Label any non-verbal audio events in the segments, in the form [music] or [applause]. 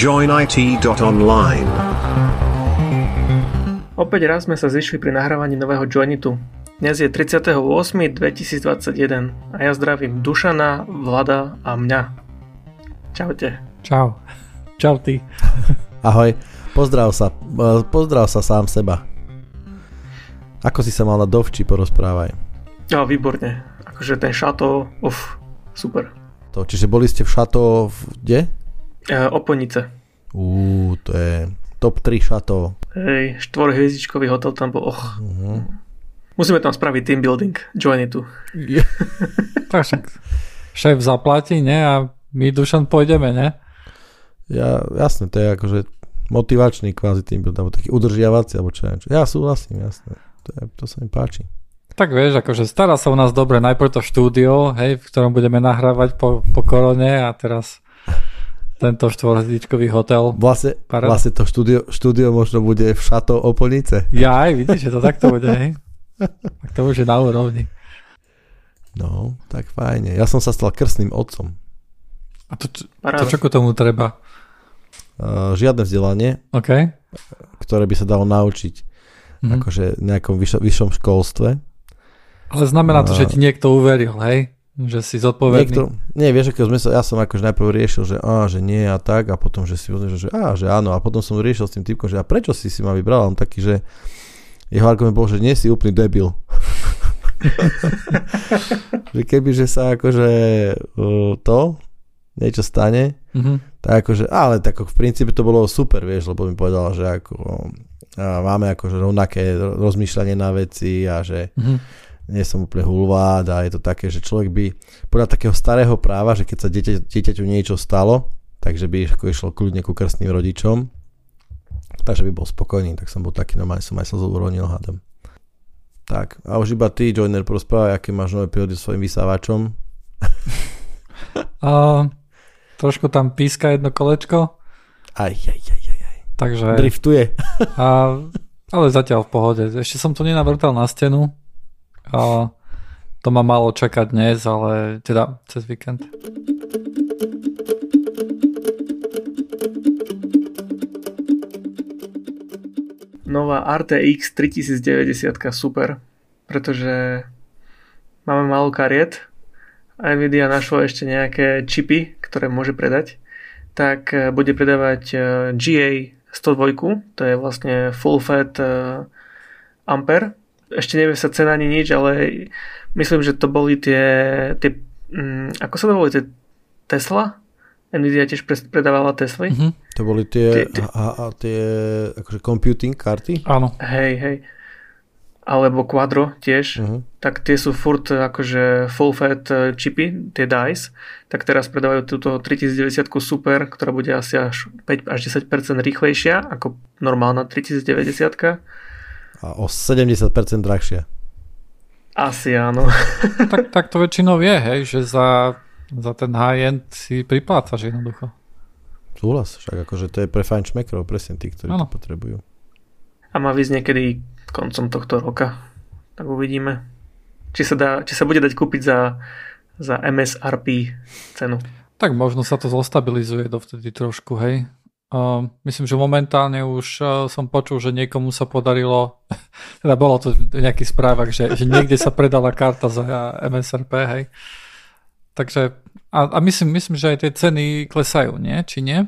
joinit.online. Opäť raz sme sa zišli pri nahrávaní nového Joinitu. Dnes je 38.2021 a ja zdravím Dušana, Vlada a mňa. Čaute. Čau. Čau ty. Ahoj, pozdrav sa, e, pozdrav sa sám seba. Ako si sa mal na dovči, porozprávaj. Jo, výborne. Akože ten šato, uf, super. To, čiže boli ste v šato, v, kde? E, Oponice. Uú, to je top 3 šato. Hej, štvorhviezdičkový hotel tam bol, och. Uh-huh. Musíme tam spraviť team building, Joinitu. [laughs] Tak však šéf zaplatí, ne? A my Dušan pôjdeme, ne? Ja, jasne, to je akože motivačný kvázi tým, alebo taký udržiavací, alebo čo ja, čo. Ja súhlasím, jasne. To, je, to sa mi páči. Tak vieš, akože stará sa u nás dobre, najprv to štúdio, hej, v ktorom budeme nahrávať po, po korone a teraz tento štvorhviezdičkový hotel. Vlastne, vlastne to štúdio, štúdio možno bude v šato Oponice. Ja aj, vidíš, že to takto bude, hej? Tak to už je na úrovni. No, tak fajne. Ja som sa stal krstným otcom. A to, to čo ku tomu treba? Uh, žiadne vzdelanie, OK? ktoré by sa dalo naučiť Mhm. akože v nejakom vyššom, vyššom školstve. Ale znamená to, že ti niekto uveril, hej? Že si zodpovedný. Niekto, nie, vieš, ako sme sa, ja som akože najprv riešil, že á, že nie a tak a potom, že si že, že á, že áno a potom som riešil s tým typkom, že a prečo si si ma vybral, on taký, že jeho argument bol, že nie si úplný debil. [laughs] že keby, že sa akože uh, to niečo stane, Mhm. tak akože, ale tak v princípe to bolo super, vieš, lebo mi povedal, že ako, máme akože rovnaké rozmýšľanie na veci a že Mhm. Nie som úplne hulvád a je to také, že človek by podľa takého starého práva, že keď sa dieťa, dieťaťu niečo stalo, takže by ako išlo kľudne ku krstným rodičom, takže by bol spokojný, tak som bol taký, normálne som aj slzu uronil, hádam. Tak, a už iba ty, Joiner, porozprávaj, aké máš nové príhody s svojim vysávačom. [laughs] A trošku tam píska jedno kolečko, Aj, aj, aj, aj, aj. takže... Driftuje. A, ale zatiaľ v pohode. Ešte som to nenavrtal na stenu. A to ma malo čakať dnes, ale teda cez víkend. Nová RTX 3090 super, pretože máme málo kariet a Nvidia našlo ešte nejaké čipy, ktoré môže predať, tak eh, bude predávať eh, GA 102, to je vlastne full fat eh, Ampere. Ešte nevie sa cena ani nič, ale myslím, že to boli tie, tie mm, ako sa to volí, tie Tesla? Nvidia tiež predávala Tesly. Mhm. To boli tie, Ty- ty- a, a tie akože computing karty. Áno. Hej, hej. Alebo Quadro tiež. Uh-huh. tak tie sú furt akože full fat eh, čipy, tie DICE, tak teraz predávajú túto 3090 Super, ktorá bude asi až 5 až 10% rýchlejšia ako normálna 3090. A o 70% drahšia. Asi áno. [laughs] Tak, tak to väčšinou je, hej, že za, za ten high-end si priplácaš jednoducho. Súhlas, však akože to je pre fajn šmekrov, presne tí, ktorí Áno. to potrebujú. A má výsť niekedy koncom tohto roka. Tak uvidíme. Či sa, dá, či sa bude dať kúpiť za, za MSRP cenu. Tak možno sa to zostabilizuje dovtedy trošku, hej. Uh, myslím, že momentálne už uh, som počul, že niekomu sa podarilo, [laughs] teda bolo to v nejakých že, že niekde sa predala karta za MSRP, hej. Takže, a, a myslím, myslím, že aj tie ceny klesajú, nie? Či nie?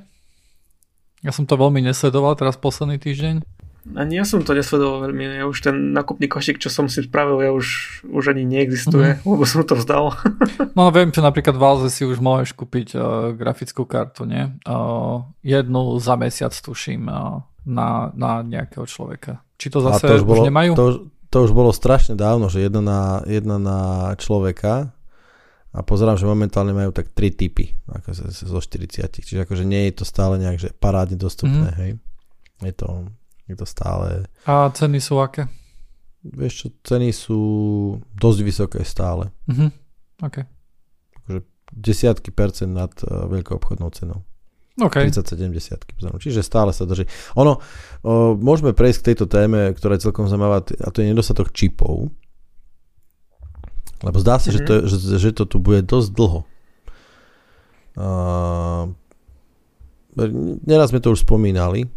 Ja som to veľmi nesledoval teraz posledný týždeň. Ani ja som to nesledoval veľmi. Ja už ten nakupný košík, čo som si spravil, ja už, už ani neexistuje, mm. lebo som to vzdal. [laughs] No viem, že napríklad v Alze si už môžeš kúpiť uh, grafickú kartu, nie? Uh, jednu za mesiac, tuším, uh, na, na nejakého človeka. Či to A zase to už, už bolo, nemajú? To, už- to už bolo strašne dávno, že jedna na, jedna na človeka a pozerám, že momentálne majú tak tri typy ako zo 40. Čiže akože nie je to stále nejak, že parádne dostupné, Mhm. hej. Je to, je to stále, A ceny sú aké? vieš čo, ceny sú dosť vysoké stále. Mhm. OK. Akože desiatky percent nad uh, veľkou obchodnou cenou. OK. 30-70. Čiže stále sa drží. Ono, o, môžeme prejsť k tejto téme, ktorá je celkom zaujímavá, a to je nedostatok čipov. Lebo zdá sa, mm-hmm. že, to, že, že to tu bude dosť dlho. Uh, neraz sme to už spomínali,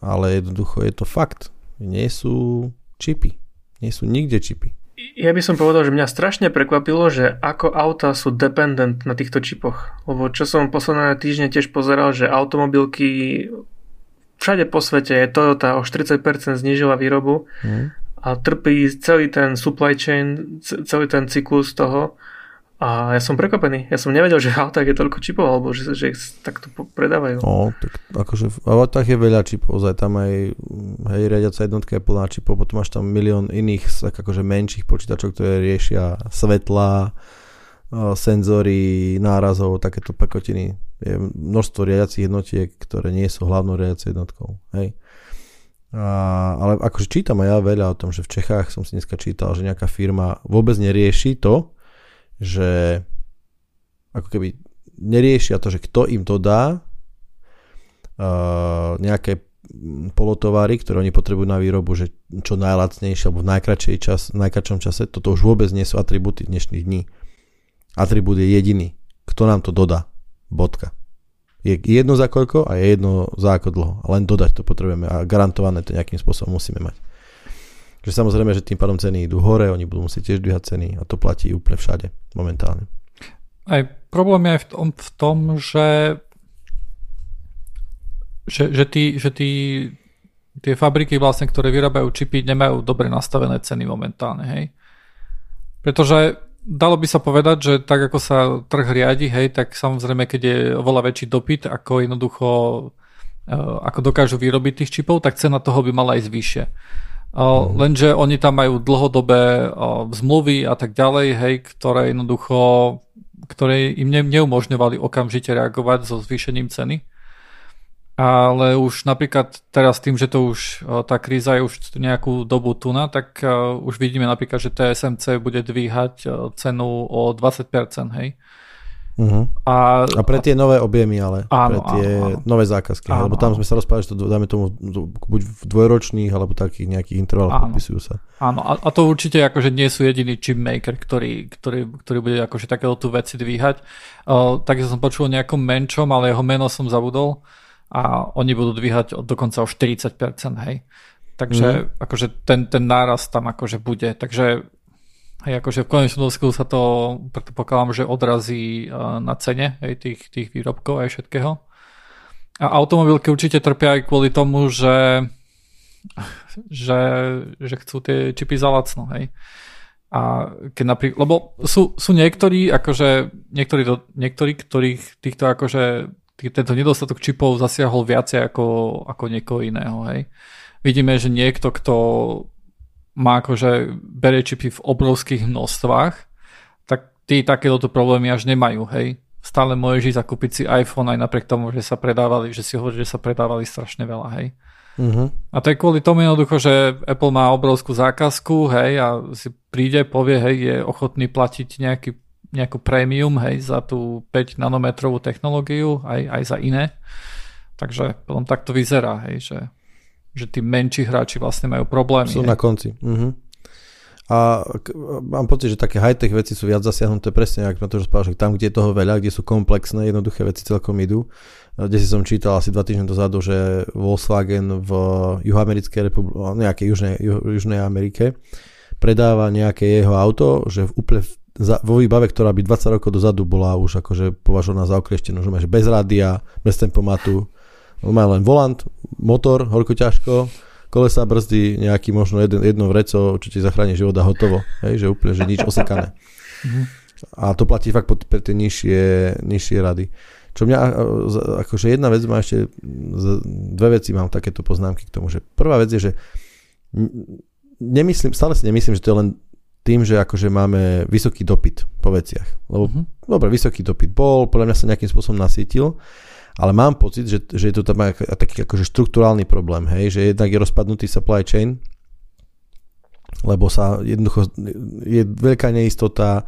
ale jednoducho je to fakt. Nie sú čipy. Nie sú nikde čipy. Ja by som povedal, že mňa strašne prekvapilo, že ako auta sú dependent na týchto čipoch. Lebo čo som posledné týždne tiež pozeral, že automobilky všade po svete je Toyota o 40% znižila výrobu mm. a trpí celý ten supply chain, celý ten cyklus toho a ja som prekvapený. Ja som nevedel, že v autách je toľko čipov, alebo že, že ich takto predávajú. No, tak akože v autách je veľa čipov, aj tam aj hej, riadiaca jednotka je plná čipov, potom máš tam milión iných akože menších počítačov, ktoré riešia svetla, senzory, nárazov, takéto pekotiny. Je množstvo riadiacich jednotiek, ktoré nie sú hlavnou riadiacou jednotkou. Hej. A, ale akože čítam aj ja veľa o tom, že v Čechách som si dneska čítal, že nejaká firma vôbec nerieši to, že ako keby neriešia to, že kto im to dá, uh, nejaké polotovary, ktoré oni potrebujú na výrobu, že čo najlacnejšie alebo v čas, v čase, toto už vôbec nie sú atributy dnešných dní. Atribút je jediný. Kto nám to dodá? Bodka. Je jedno za koľko a je jedno za ako dlho. Len dodať to potrebujeme a garantované to nejakým spôsobom musíme mať. Že samozrejme, že tým pádom ceny idú hore, oni budú musieť tiež dvíhať ceny a to platí úplne všade momentálne. Aj problém je aj v tom, v tom že, že, že, tí, že tí, tie fabriky vlastne, ktoré vyrábajú čipy, nemajú dobre nastavené ceny momentálne, hej. Pretože dalo by sa povedať, že tak ako sa trh riadi, hej, tak samozrejme, keď je oveľa väčší dopyt, ako jednoducho eh, ako dokážu vyrobiť tých čipov, tak cena toho by mala ísť vyššie. Lenže oni tam majú dlhodobé zmluvy a tak ďalej, hej, ktoré jednoducho, ktoré im ne, neumožňovali okamžite reagovať so zvýšením ceny. Ale už napríklad teraz tým, že to už tá kríza je už nejakú dobu tu na, tak už vidíme napríklad, že TSMC bude dvíhať cenu o 20%, hej. Uh-huh. A, a pre tie nové objemy, ale áno, pre tie áno, áno. nové zákazky. Áno, lebo tam áno. sme sa rozprávali, že to dáme tomu buď v dvojročných, alebo takých nejakých intervaloch podpisujú sa. Áno, a, a to určite akože nie sú jediný chip maker, ktorý, ktorý, ktorý bude akože takéto tu veci dvíhať. Uh, tak som počul o nejakom menšom, ale jeho meno som zabudol a oni budú dvíhať od, dokonca o 40%, hej. Takže mm. akože ten, ten náraz tam akože bude. Takže Hej, akože v konečnom dôsledku sa to predpokladám, že odrazí na cene hej, tých, tých výrobkov aj všetkého. A automobilky určite trpia aj kvôli tomu, že, že, že chcú tie čipy za lacno, hej. A keď napríklad, lebo sú, sú niektorí, akože, niektorí, niektorí, ktorých týchto akože, tý, tento nedostatok čipov zasiahol viacej ako, ako niekoho iného, hej. Vidíme, že niekto, kto má akože berie čipy v obrovských množstvách, tak tí takéto problémy až nemajú, hej. Stále môžeš ísť a kúpiť si iPhone aj napriek tomu, že sa predávali, že si hovorí, že sa predávali strašne veľa, hej. Uh-huh. A to je kvôli tomu jednoducho, že Apple má obrovskú zákazku, hej, a si príde, povie, hej, je ochotný platiť nejaký, nejakú prémium, hej, za tú 5 nanometrovú technológiu, aj, aj za iné. Takže potom takto vyzerá, hej, že že tí menší hráči vlastne majú problémy. Sú hej. na konci. Uh-huh. A mám pocit, že také high-tech veci sú viac zasiahnuté presne, ako na to že tam, kde je toho veľa, kde sú komplexné, jednoduché veci celkom idú. Kde si som čítal asi dva týždne dozadu, že Volkswagen v Juhoamerickej republike, nejakej južnej, južnej Amerike predáva nejaké jeho auto, že v úplne za, vo výbave, ktorá by 20 rokov dozadu bola už akože považovaná za okleštenú, že bez rádia, bez tempomatu, má len volant, motor, horko ťažko, kolesa, brzdy, nejaký možno jedno, jedno vreco, ti zachráni život a hotovo. Hej, že úplne, že nič osekané. Mm-hmm. A to platí fakt pre tie nižšie, nižšie rady. Čo mňa, akože jedna vec má ešte, dve veci mám takéto poznámky k tomu, že prvá vec je, že nemyslím, stále si nemyslím, že to je len tým, že akože máme vysoký dopyt po veciach. Lebo, mm-hmm. dobre, vysoký dopyt bol, podľa mňa sa nejakým spôsobom nasítil, ale mám pocit, že, že je to tam taký akože štruktúrálny problém, hej, že jednak je rozpadnutý supply chain, lebo sa jednoducho je veľká neistota,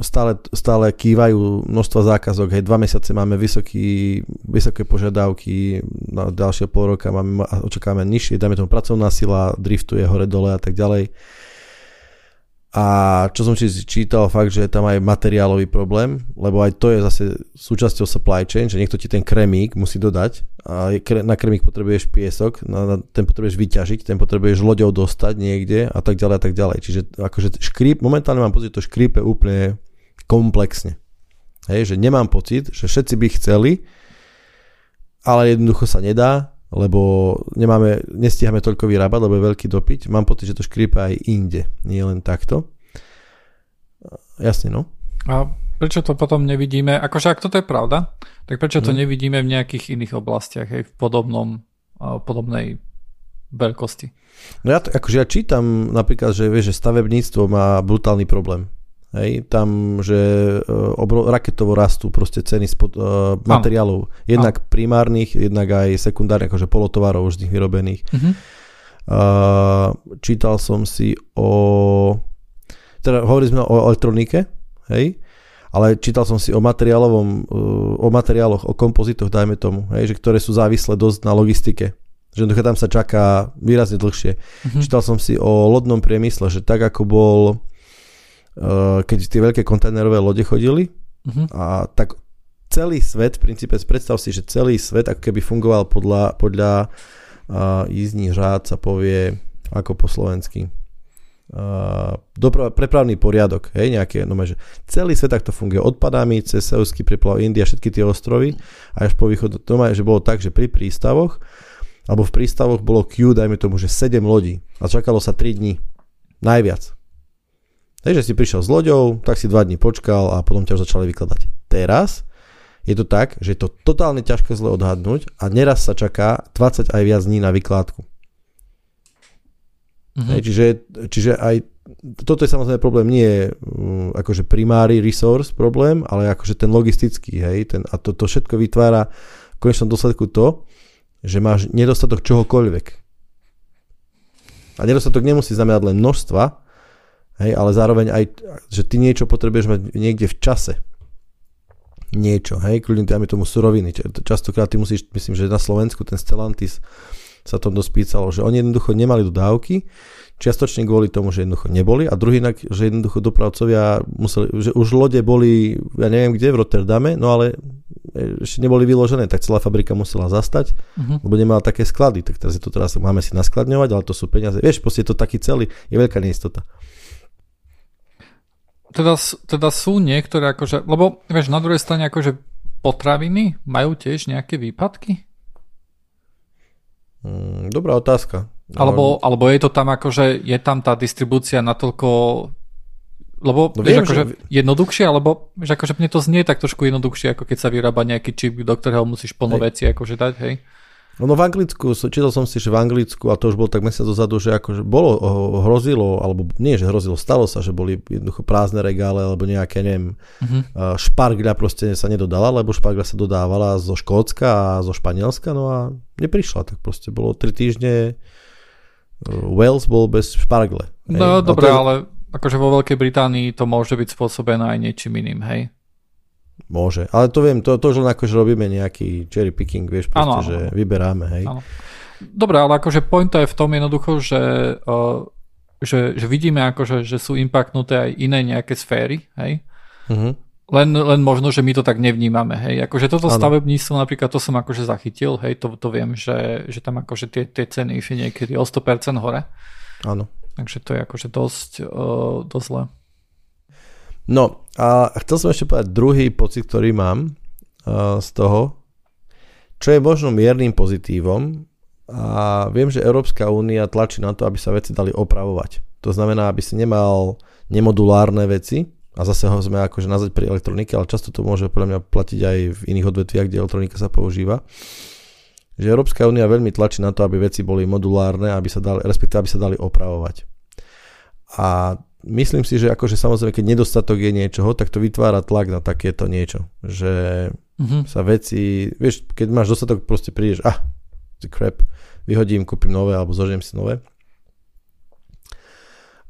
stále, stále kývajú množstva zákazok, hej, dva mesiace máme vysoký, vysoké požiadavky, na ďalšie pol roka máme, očakávame nižšie, dáme tomu pracovná sila, driftuje hore dole a tak ďalej. A čo som si čítal, fakt, že je tam aj materiálový problém, lebo aj to je zase súčasťou supply chain, že niekto ti ten kremík musí dodať a na kremík potrebuješ piesok, na, ten potrebuješ vyťažiť, ten potrebuješ loďou dostať niekde a tak ďalej a tak ďalej. Čiže akože škríp, momentálne mám pocit, že to škrípe úplne komplexne. Hej, že nemám pocit, že všetci by chceli, ale jednoducho sa nedá, lebo nemáme, nestíhame toľko vyrábať, lebo je veľký dopyt. Mám pocit, že to škrípe aj inde, nie len takto. Jasne, no. A prečo to potom nevidíme, akože ak toto je pravda, tak prečo to hmm. nevidíme v nejakých iných oblastiach, aj v podobnom, podobnej veľkosti? No ja, akože ja čítam napríklad, že, vieš, že stavebníctvo má brutálny problém. Hej, tam, že uh, obro, raketovo rastú proste ceny spod, uh, materiálov, jednak Áno. primárnych, jednak aj sekundárnych, akože polotovarov už z nich vyrobených. Uh-huh. Uh, čítal som si o, teda hovorili sme o elektronike, hej, ale čítal som si o materiálovom, uh, o materiáloch, o kompozitoch, dajme tomu, hej, že ktoré sú závislé dosť na logistike že tam sa čaká výrazne dlhšie. Uh-huh. Čítal som si o lodnom priemysle, že tak ako bol keď tie veľké kontajnerové lode chodili uh-huh. a tak celý svet, v princípe predstav si, že celý svet ako keby fungoval podľa, podľa uh, jízdní řád sa povie ako po slovensky uh, doprav, prepravný poriadok, hej, nejaké, no že celý svet takto funguje, odpadámi cez Seulský preplav India, všetky tie ostrovy a až po východ, to má, že bolo tak, že pri prístavoch alebo v prístavoch bolo queue, dajme tomu, že 7 lodí a čakalo sa 3 dní, najviac. Takže si prišiel s loďou, tak si dva dní počkal a potom ťa už začali vykladať. Teraz je to tak, že je to totálne ťažké zle odhadnúť a neraz sa čaká 20 aj viac dní na vykládku. Mm-hmm. Hej, čiže, čiže aj toto je samozrejme problém, nie je um, akože primári resource problém, ale akože ten logistický, hej, ten, a to, to všetko vytvára v konečnom dôsledku to, že máš nedostatok čohokoľvek. A nedostatok nemusí znamenať len množstva, Hej, ale zároveň aj, že ty niečo potrebuješ mať niekde v čase. Niečo, hej, kľudne dáme tomu suroviny. Častokrát ty musíš, myslím, že na Slovensku ten Stellantis sa tom dospícalo, že oni jednoducho nemali dodávky, čiastočne kvôli tomu, že jednoducho neboli a druhý inak, že jednoducho dopravcovia museli, že už lode boli, ja neviem kde, v Rotterdame, no ale ešte neboli vyložené, tak celá fabrika musela zastať, uh-huh. lebo nemala také sklady, tak teraz je to teraz, máme si naskladňovať, ale to sú peniaze, vieš, proste je to taký celý, je veľká neistota teda, teda sú niektoré akože, lebo vieš, na druhej strane akože potraviny majú tiež nejaké výpadky? Mm, dobrá otázka. Alebo, alebo je to tam akože, je tam tá distribúcia natoľko lebo no vieš, viem, akože že... jednoduchšie, alebo vieš, akože mne to znie tak trošku jednoduchšie, ako keď sa vyrába nejaký čip, do ktorého musíš plno veci akože dať, hej? No v Anglicku, čítal som si, že v Anglicku, a to už bolo tak mesiac dozadu, že akože bolo, hrozilo, alebo nie, že hrozilo, stalo sa, že boli jednoducho prázdne regále, alebo nejaké, neviem, uh-huh. špargľa proste sa nedodala, lebo špargľa sa dodávala zo Škótska a zo Španielska, no a neprišla, tak proste bolo 3 týždne, e, Wales bol bez špargle. Hej. No dobre, to... ale akože vo Veľkej Británii to môže byť spôsobené aj niečím iným, hej? Môže, ale to viem, to, to už len ako, že robíme nejaký cherry picking, vieš, proste, ano, že vyberáme, hej. Ano. Dobre, ale akože pointa je v tom jednoducho, že, uh, že, že vidíme akože, že sú impactnuté aj iné nejaké sféry, hej. Uh-huh. Len, len možno, že my to tak nevnímame, hej. Akože toto ano. stavebníctvo napríklad, to som akože zachytil, hej, to, to viem, že, že tam akože tie, tie ceny išli niekedy o 100% hore. Áno. Takže to je akože dosť, uh, dosť zle. No a chcel som ešte povedať druhý pocit, ktorý mám z toho, čo je možno miernym pozitívom a viem, že Európska únia tlačí na to, aby sa veci dali opravovať. To znamená, aby si nemal nemodulárne veci, a zase ho sme akože nazvať pri elektronike, ale často to môže podľa mňa platiť aj v iných odvetviach, kde elektronika sa používa. Že Európska únia veľmi tlačí na to, aby veci boli modulárne, aby sa dali, respektíve aby sa dali opravovať. A myslím si, že akože samozrejme, keď nedostatok je niečoho, tak to vytvára tlak na takéto niečo. Že uh-huh. sa veci, vieš, keď máš dostatok, proste prídeš, ah, crap, vyhodím, kúpim nové alebo zožiem si nové.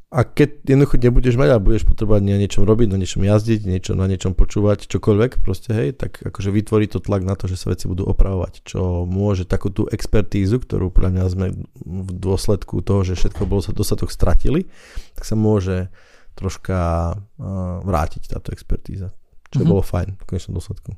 A keď jednoducho nebudeš mať a budeš potrebovať na niečom robiť, na niečom jazdiť, niečo, na niečom počúvať, čokoľvek, proste hej, tak akože vytvorí to tlak na to, že sa veci budú opravovať, čo môže takú tú expertízu, ktorú pre mňa sme v dôsledku toho, že všetko bolo sa dostatok stratili, tak sa môže troška uh, vrátiť táto expertíza. Čo mm-hmm. bolo fajn v konečnom dôsledku.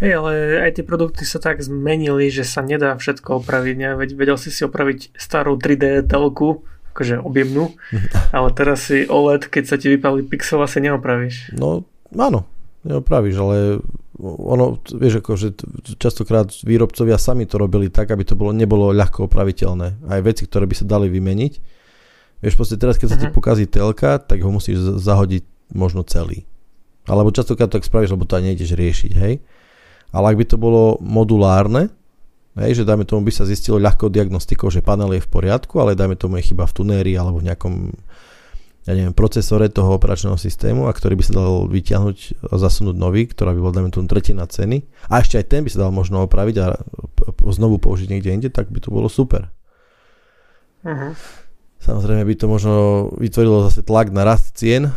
Hej, ale aj tie produkty sa tak zmenili, že sa nedá všetko opraviť. Ne? Veď vedel si si opraviť starú 3D telku, akože objemnú, [laughs] ale teraz si OLED, keď sa ti vypali pixel, asi neopravíš. No, áno, neopravíš, ale ono, vieš, ako, že častokrát výrobcovia sami to robili tak, aby to bolo, nebolo ľahko opraviteľné. Aj veci, ktoré by sa dali vymeniť. Vieš, proste teraz, keď sa uh-huh. ti mhm. pokazí telka, tak ho musíš zahodiť možno celý. Alebo častokrát to tak spravíš, lebo to aj nejdeš riešiť, hej. Ale ak by to bolo modulárne, hej, že dajme tomu by sa zistilo ľahkou diagnostikou, že panel je v poriadku, ale dajme tomu je chyba v tunéri alebo v nejakom ja neviem, procesore toho operačného systému a ktorý by sa dal vyťahnuť a zasunúť nový, ktorá by bola dajme tomu tretina ceny a ešte aj ten by sa dal možno opraviť a znovu použiť niekde inde, tak by to bolo super. Uh-huh. Samozrejme by to možno vytvorilo zase tlak na rast cien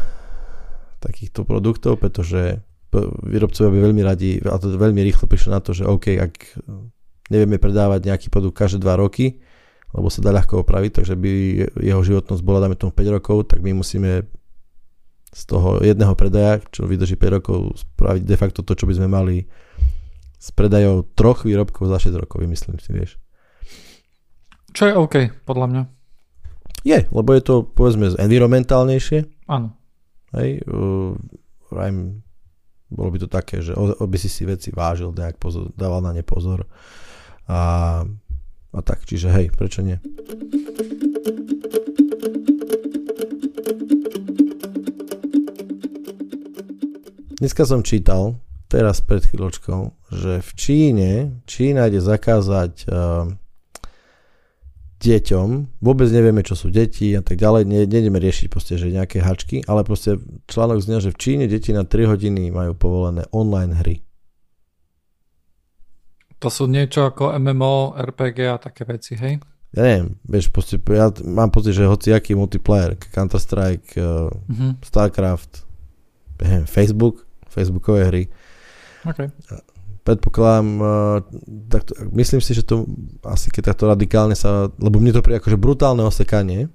takýchto produktov, pretože výrobcovia by veľmi radi, a to veľmi rýchlo prišli na to, že OK, ak nevieme predávať nejaký produkt každé 2 roky, lebo sa dá ľahko opraviť, takže by jeho životnosť bola, dáme tomu 5 rokov, tak my musíme z toho jedného predaja, čo vydrží 5 rokov, spraviť de facto to, čo by sme mali s predajou troch výrobkov za 6 rokov, vymyslím si, vieš. Čo je OK, podľa mňa. Je, lebo je to, povedzme, environmentálnejšie. Áno. Hej, uh, bolo by to také, že by si si veci vážil, nejak pozor, dával na ne pozor a, a tak, čiže hej, prečo nie? Dneska som čítal, teraz pred chvíľočkou, že v Číne, Čína ide zakázať uh, deťom, vôbec nevieme, čo sú deti a tak ďalej, ne, nejdeme riešiť proste, že nejaké hačky, ale proste článok znie, že v Číne deti na 3 hodiny majú povolené online hry. To sú niečo ako MMO, RPG a také veci, hej? Ja neviem, vieš, proste, ja mám pocit, že hoci aký multiplayer, Counter-Strike, uh, uh-huh. StarCraft, neviem, Facebook, Facebookové hry. Okay predpokladám, uh, tak myslím si, že to asi keď takto radikálne sa, lebo mne to príde akože brutálne osekanie,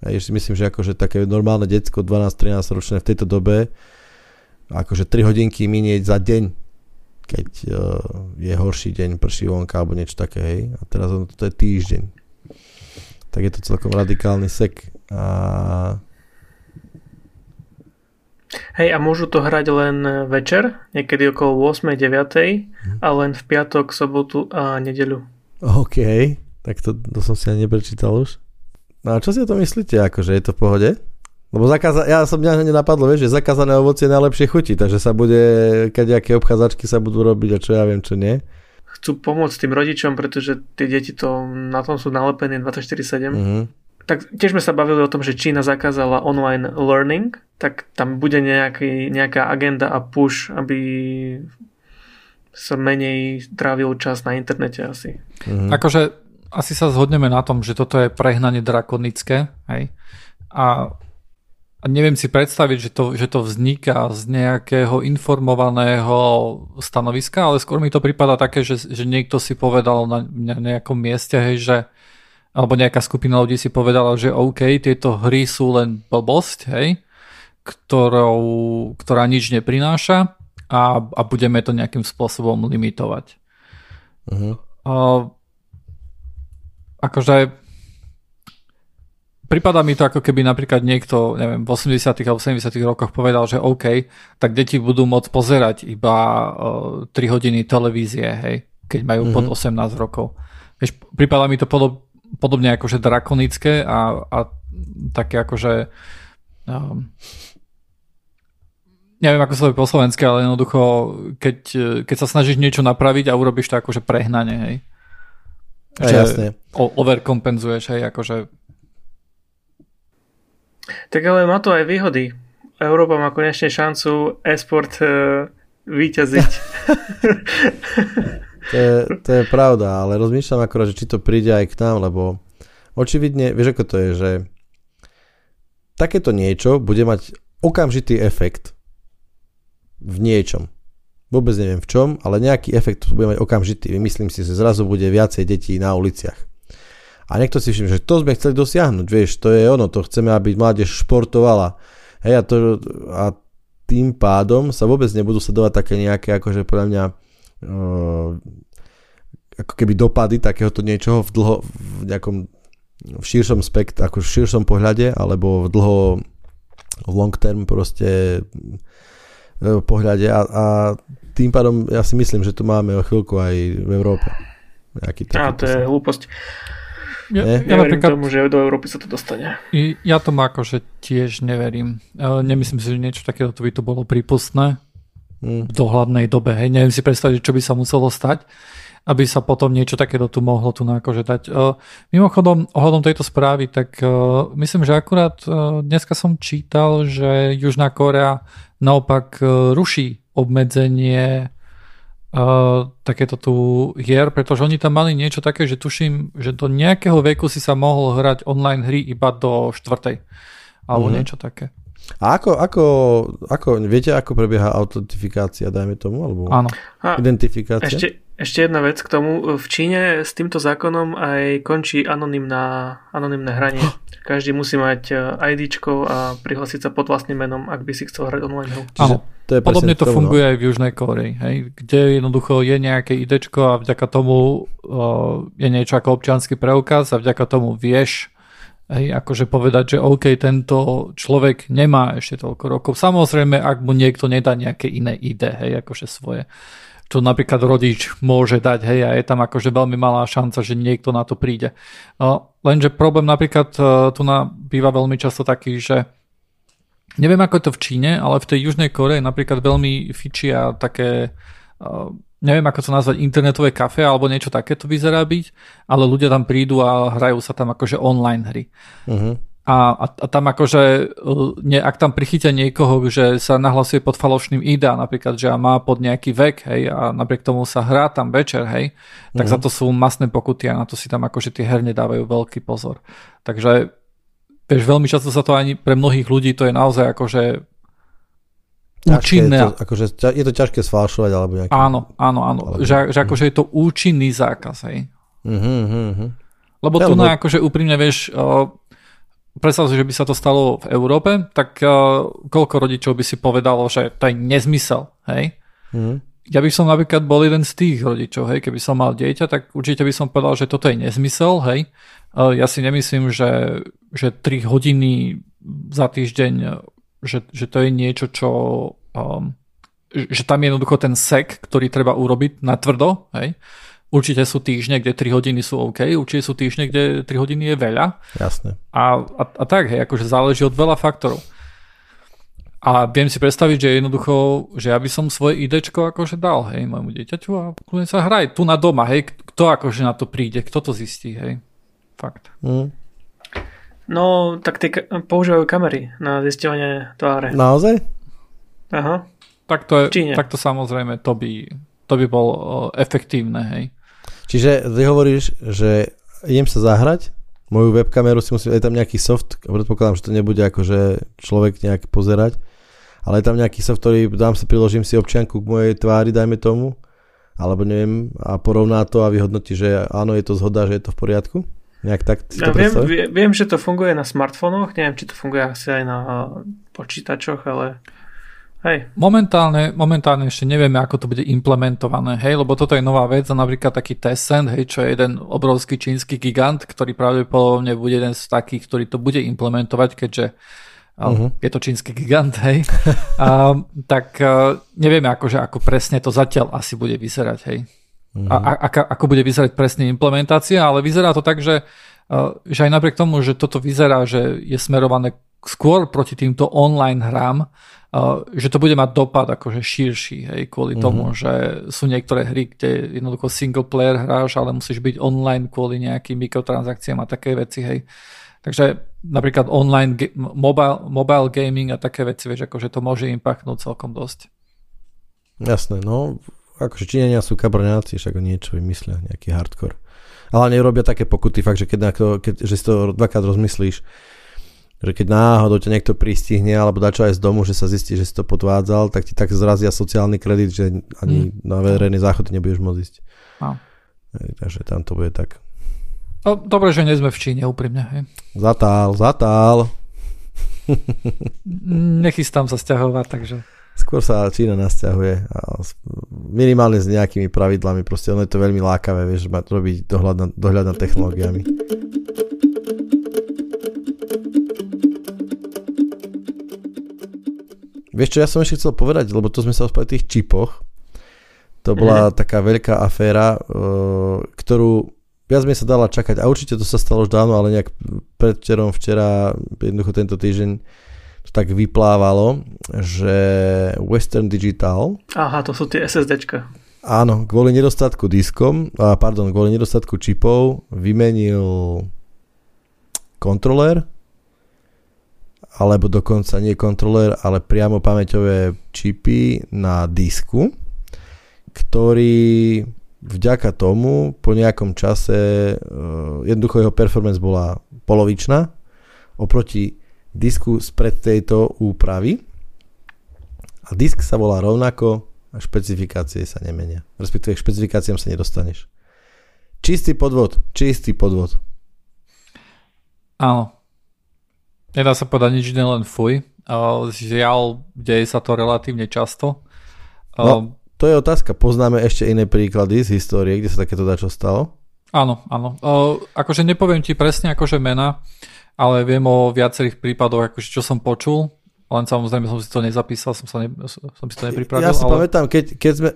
ja si myslím, že akože také normálne decko 12-13 ročné v tejto dobe akože 3 hodinky minieť za deň, keď uh, je horší deň, prší vonka alebo niečo také, hej. A teraz to je týždeň. Tak je to celkom radikálny sek. A Hej, a môžu to hrať len večer, niekedy okolo 8 9 hm. a len v piatok, sobotu a nedeľu. OK, tak to, to som si ani neprečítal už. No a čo si o to myslíte, akože je to v pohode? Lebo zakáza- ja som mňa nenapadlo, vieš, že zakázané ovocie najlepšie chutí, takže sa bude, keď obchádzačky sa budú robiť a čo ja viem, čo nie. Chcú pomôcť tým rodičom, pretože tie deti to na tom sú nalepené 24-7. Mm-hmm tak tiež sme sa bavili o tom, že Čína zakázala online learning, tak tam bude nejaký, nejaká agenda a push, aby sa menej trávil čas na internete asi. Mhm. Akože asi sa zhodneme na tom, že toto je prehnanie drakonické, hej? A, a neviem si predstaviť, že to, že to vzniká z nejakého informovaného stanoviska, ale skôr mi to prípada také, že, že niekto si povedal na nejakom mieste, hej, že alebo nejaká skupina ľudí si povedala, že OK, tieto hry sú len blbosť, hej, ktorou, ktorá nič neprináša a, a budeme to nejakým spôsobom limitovať. Uh-huh. Uh, akože Prípada mi to ako keby napríklad niekto, neviem, v 80. alebo 70. rokoch povedal, že OK, tak deti budú môcť pozerať iba uh, 3 hodiny televízie, hej, keď majú uh-huh. pod 18 mhm. rokov. Vieš, prípada mi to podob, podobne akože drakonické a, a také akože um, neviem ako sa to po slovensky, ale jednoducho keď, keď sa snažíš niečo napraviť a urobíš to akože prehnanie, hej. Že jasne. overkompenzuješ, hej, akože tak ale má to aj výhody. Európa má konečne šancu e-sport uh, vyťaziť. [laughs] To je, to je pravda, ale rozmýšľam akorát, že či to príde aj k nám, lebo očividne, vieš ako to je, že takéto niečo bude mať okamžitý efekt v niečom. Vôbec neviem v čom, ale nejaký efekt bude mať okamžitý. Myslím si, že zrazu bude viacej detí na uliciach. A niekto si všimne, že to sme chceli dosiahnuť, vieš, to je ono, to chceme, aby mládež športovala. Hej, a, to, a tým pádom sa vôbec nebudú sledovať také nejaké, akože podľa mňa ako keby dopady takéhoto niečoho v dlho, v nejakom v širšom spekt, ako v širšom pohľade, alebo v dlho v long term proste e, pohľade a, a tým pádom ja si myslím, že tu máme o chvíľku aj v Európe. Nejaký taký a to je hlúposť. Ja, ja, ja napríklad, tomu, že do Európy sa to dostane. Ja tomu akože tiež neverím. Nemyslím si, že niečo takéto by to bolo prípustné. V dohľadnej dobe. Hej. Neviem si predstaviť, čo by sa muselo stať aby sa potom niečo takéto tu mohlo tu akože dať. Mimochodom, ohľadom tejto správy, tak myslím, že akurát dneska som čítal, že Južná Korea naopak ruší obmedzenie takéto tu hier, pretože oni tam mali niečo také, že tuším, že do nejakého veku si sa mohol hrať online hry iba do štvrtej. Alebo mm. niečo také. A ako, ako, ako, viete, ako prebieha autentifikácia, dajme tomu, alebo Áno. identifikácia? Ešte, ešte jedna vec k tomu. V Číne s týmto zákonom aj končí anonymná, anonymné hranie. [gasps] Každý musí mať eh, ID a prihlásiť sa pod vlastným menom, ak by si chcel hrať online hru. Áno, to je podobne to tomu, funguje no? aj v Južnej Koreji, hej, kde jednoducho je nejaké ID a vďaka tomu uh, je niečo ako občianský preukaz a vďaka tomu vieš Hej, akože povedať, že OK, tento človek nemá ešte toľko rokov. Samozrejme, ak mu niekto nedá nejaké iné ide, hej, akože svoje čo napríklad rodič môže dať, hej, a je tam akože veľmi malá šanca, že niekto na to príde. No, lenže problém napríklad e, tu na, býva veľmi často taký, že neviem ako je to v Číne, ale v tej Južnej Koreji napríklad veľmi fičia také, e, neviem ako to nazvať, internetové kafe alebo niečo takéto vyzerá byť, ale ľudia tam prídu a hrajú sa tam akože online hry. Uh-huh. A, a, tam akože, uh, ne, ak tam prichytia niekoho, že sa nahlasuje pod falošným ID, napríklad, že má pod nejaký vek, hej, a napriek tomu sa hrá tam večer, hej, tak mm. za to sú masné pokuty a na to si tam akože tie herne dávajú veľký pozor. Takže, vieš, veľmi často sa to ani pre mnohých ľudí to je naozaj akože účinné. Je to, akože, je to ťažké sfalšovať alebo nejaké... Áno, áno, áno. Alebo... Že, že akože je to účinný zákaz, hej. Uh-huh, uh-huh. Lebo tu na akože úprimne vieš, predstav si, že by sa to stalo v Európe, tak uh, koľko rodičov by si povedalo, že to je nezmysel, hej? Mm. Ja by som napríklad bol jeden z tých rodičov, hej, keby som mal dieťa, tak určite by som povedal, že toto je nezmysel, hej. Uh, ja si nemyslím, že, že 3 hodiny za týždeň, že, že to je niečo, čo... Um, že tam je jednoducho ten sek, ktorý treba urobiť na tvrdo, hej. Určite sú týždne, kde 3 hodiny sú OK, určite sú týždne, kde 3 hodiny je veľa. Jasné. A, a, a tak, hej, akože záleží od veľa faktorov. A viem si predstaviť, že jednoducho, že ja by som svoje idečko akože dal, hej, môjmu dieťaťu a kľudne sa hraj tu na doma, hej, kto akože na to príde, kto to zistí, hej. Fakt. Mm. No, tak tie používajú kamery na zistovanie tváre. Naozaj? Aha. Tak to, je, tak to samozrejme, to by, to by bolo efektívne, hej. Čiže ty hovoríš, že idem sa zahrať, moju webkameru si musím, je tam nejaký soft, predpokladám, že to nebude akože človek nejak pozerať, ale je tam nejaký soft, ktorý dám si, priložím si občianku k mojej tvári, dajme tomu, alebo neviem, a porovná to a vyhodnotí, že áno, je to zhoda, že je to v poriadku? Nejak tak si ja to viem, viem, že to funguje na smartfónoch, neviem, či to funguje asi aj na počítačoch, ale Hej. Momentálne, momentálne ešte nevieme, ako to bude implementované, hej, lebo toto je nová vec a napríklad taký Tencent, hej, čo je jeden obrovský čínsky gigant, ktorý pravdepodobne bude jeden z takých, ktorý to bude implementovať, keďže uh-huh. je to čínsky gigant, hej, a, [laughs] tak a, nevieme akože, ako presne to zatiaľ asi bude vyzerať, hej. Uh-huh. A, a, ako, ako bude vyzerať presne implementácia, ale vyzerá to tak, že, a, že aj napriek tomu, že toto vyzerá, že je smerované skôr proti týmto online hrám, že to bude mať dopad akože širší, hej, kvôli mm-hmm. tomu, že sú niektoré hry, kde jednoducho single player hráš, ale musíš byť online kvôli nejakým mikrotransakciám a také veci, hej. Takže napríklad online ge- mobile, mobile gaming a také veci, vieš, akože to môže impactnúť celkom dosť. Jasné, no, akože Číňania sú kabrňáci, však niečo vymyslia, nejaký hardcore. Ale nerobia také pokuty, fakt, že keď, keď že si to dvakrát rozmyslíš, že keď náhodou ťa niekto pristihne alebo dačo aj z domu, že sa zistí, že si to podvádzal, tak ti tak zrazia sociálny kredit, že ani mm. na verejný záchod nebudeš môcť ísť. No. Takže tam to bude tak. O, dobre, že nie sme v Číne, úprimne. Hej. Zatál, zatál. Nechystám sa stiahovať, takže... Skôr sa Čína nasťahuje. Minimálne s nejakými pravidlami. Proste ono je to veľmi lákavé, vieš, robiť dohľad, na, dohľad nad technológiami. Vieš čo, ja som ešte chcel povedať, lebo to sme sa rozprávali o tých čipoch. To bola mm. taká veľká aféra, ktorú viac mi sa dala čakať. A určite to sa stalo už dávno, ale nejak predvčerom, včera, jednoducho tento týždeň tak vyplávalo, že Western Digital... Aha, to sú tie SSDčka. Áno, kvôli nedostatku diskom, a pardon, kvôli nedostatku čipov vymenil kontroler, alebo dokonca nie kontroler, ale priamo pamäťové čipy na disku, ktorý vďaka tomu po nejakom čase uh, jednoducho jeho performance bola polovičná oproti disku spred tejto úpravy a disk sa volá rovnako a špecifikácie sa nemenia. Respektíve k špecifikáciám sa nedostaneš. Čistý podvod, čistý podvod. Áno. Nedá sa povedať nič iné, len fuj. Žiaľ, deje sa to relatívne často. No, to je otázka. Poznáme ešte iné príklady z histórie, kde sa takéto dačo stalo? Áno, áno. akože nepoviem ti presne akože mena, ale viem o viacerých prípadoch, akože čo som počul, len samozrejme som si to nezapísal, som, sa ne, som si to nepripravil. Ja si ale... pamätám, keď, keď, sme,